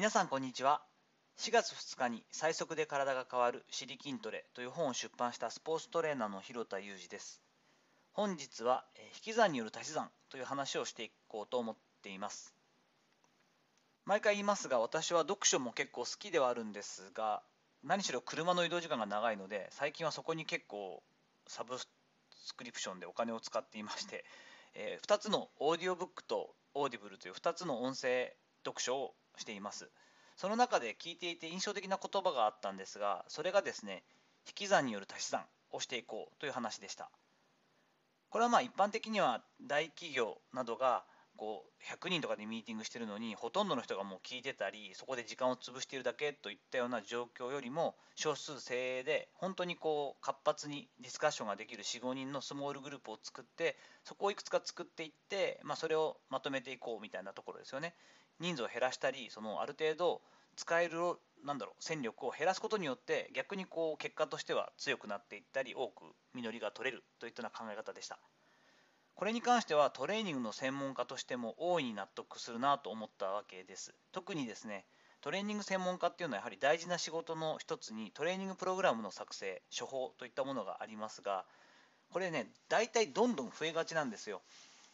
皆さんこんにちは。4月2日に最速で体が変わる尻筋トレという本を出版したスポーツトレーナーの弘田雄士です。本日は引き算による足し算という話をしていこうと思っています。毎回言いますが私は読書も結構好きではあるんですが何しろ車の移動時間が長いので最近はそこに結構サブスクリプションでお金を使っていまして、えー、2つのオーディオブックと Audible という2つの音声読書をしていますその中で聞いていて印象的な言葉があったんですがそれがですね引き算による足し算をしていこうという話でしたこれはまあ一般的には大企業などがこう100人とかでミーティングしてるのにほとんどの人がもう聞いてたりそこで時間を潰しているだけといったような状況よりも少数精鋭で本当にこう活発にディスカッションができる45人のスモールグループを作ってそこをいくつか作っていって、まあ、それをまとめていこうみたいなところですよね。人数を減らしたりそのある程度使えるなんだろう戦力を減らすことによって逆にこう結果としては強くなっていったり多く実りが取れるといったような考え方でした。これに関してはトレーニングの専門家としても大いに納得するなと思ったわけです。特にですねトレーニング専門家っていうのはやはり大事な仕事の一つにトレーニングプログラムの作成処方といったものがありますがこれね大体どんどん増えがちなんですよ。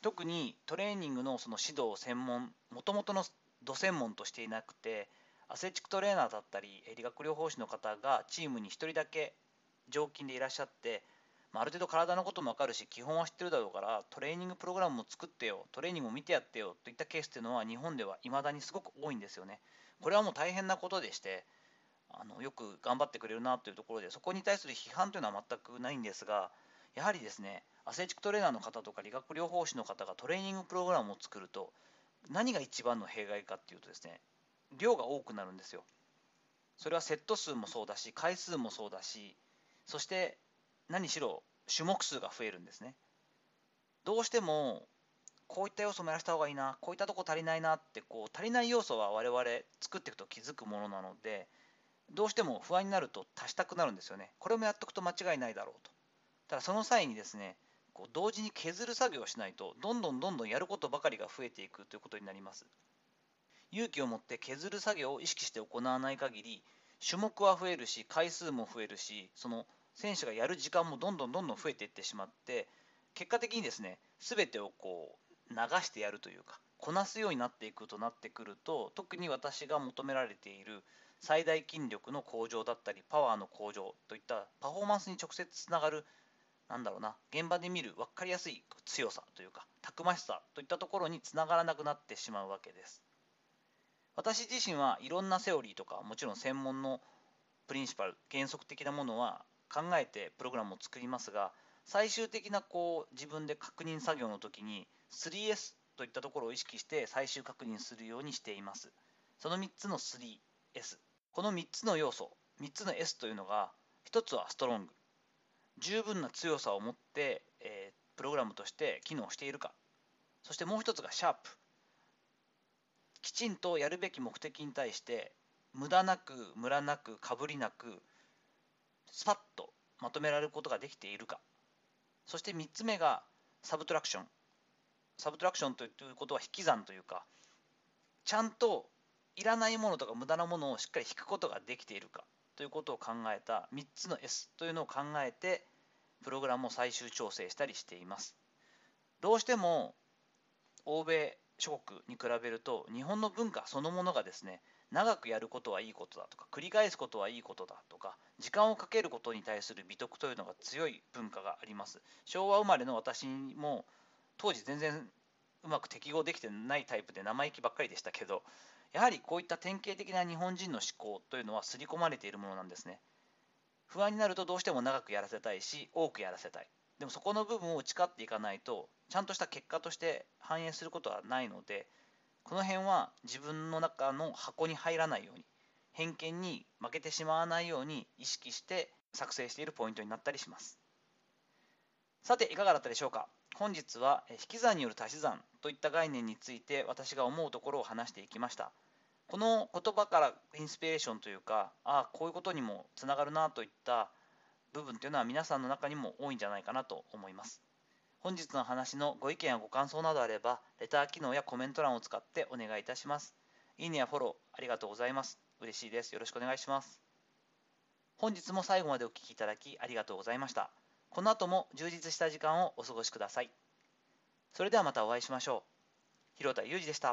特にトレーニングのその指導専門もともとの土専門としていなくてアスレチックトレーナーだったり理学療法士の方がチームに1人だけ常勤でいらっしゃって、まあ、ある程度体のことも分かるし基本は知ってるだろうからトレーニングプログラムも作ってよトレーニングも見てやってよといったケースっていうのは日本では未だにすごく多いんですよね。これはもう大変なことでしてあのよく頑張ってくれるなというところでそこに対する批判というのは全くないんですがやはりですねアスレチックトレーナーの方とか理学療法士の方がトレーニングプログラムを作ると何が一番の弊害かっていうとですね量が多くなるんですよ。それはセット数もそうだし回数もそうだしそして何しろ種目数が増えるんですね。どうしてもこういった要素もやらせた方がいいなこういったとこ足りないなってこう足りない要素は我々作っていくと気づくものなのでどうしても不安になると足したくなるんですよね。これもやっとくと間違いないだろうと。ただその際にですねこう同時に削る作業をしないとどんどんどんどんやることばかりが増えていくということになります。勇気を持って削る作業を意識して行わない限り種目は増えるし回数も増えるしその選手がやる時間もどんどんどんどん増えていってしまって結果的にですね全てをこう流してやるというかこなすようになっていくとなってくると特に私が求められている最大筋力の向上だったりパワーの向上といったパフォーマンスに直接つながるなんだろうな。現場で見る分かりやすい強さというかたくましさといったところにつながらなくなってしまうわけです。私自身はいろんなセオリーとかもちろん専門のプリンシパル原則的なものは考えてプログラムを作りますが最終的なこう自分で確認作業の時に 3S といったところを意識して最終確認するようにしています。その3つの 3S この3つの要素3つの S というのが1つはストロング。十分な強さを持って、えー、プログラムとして機能しているか。そしてもう一つがシャープ。きちんとやるべき目的に対して無駄なくムラなくかぶりなくスパッとまとめられることができているか。そして3つ目がサブトラクション。サブトラクションということは引き算というかちゃんといらないものとか無駄なものをしっかり引くことができているか。ということを考えた3つの S というのを考えてプログラムを最終調整したりしています。どうしても欧米諸国に比べると日本の文化そのものがですね長くやることはいいことだとか繰り返すことはいいことだとか時間をかけることに対する美徳というのが強い文化があります昭和生まれの私も当時全然うまく適合できてないタイプで生意気ばっかりでしたけどやはりこういった典型的な日本人の思考というのは刷り込まれているものなんですね。不安になるとどうしても長くやらせたいし多くやらせたい。でもそこの部分を打ち勝っていかないとちゃんとした結果として反映することはないのでこの辺は自分の中の箱に入らないように偏見に負けてしまわないように意識して作成しているポイントになったりします。さていかがだったでしょうか？本日は引き算による足し算といった概念について私が思うところを話していきましたこの言葉からインスピレーションというかああこういうことにもつながるなといった部分というのは皆さんの中にも多いんじゃないかなと思います本日の話のご意見やご感想などあればレター機能やコメント欄を使ってお願いいたしますいいねやフォローありがとうございます。嬉しいです。よろしくお願いします。本日も最後までお聴きいただきありがとうございました。この後も充実した時間をお過ごしください。それではまたお会いしましょう。広田裕二でした。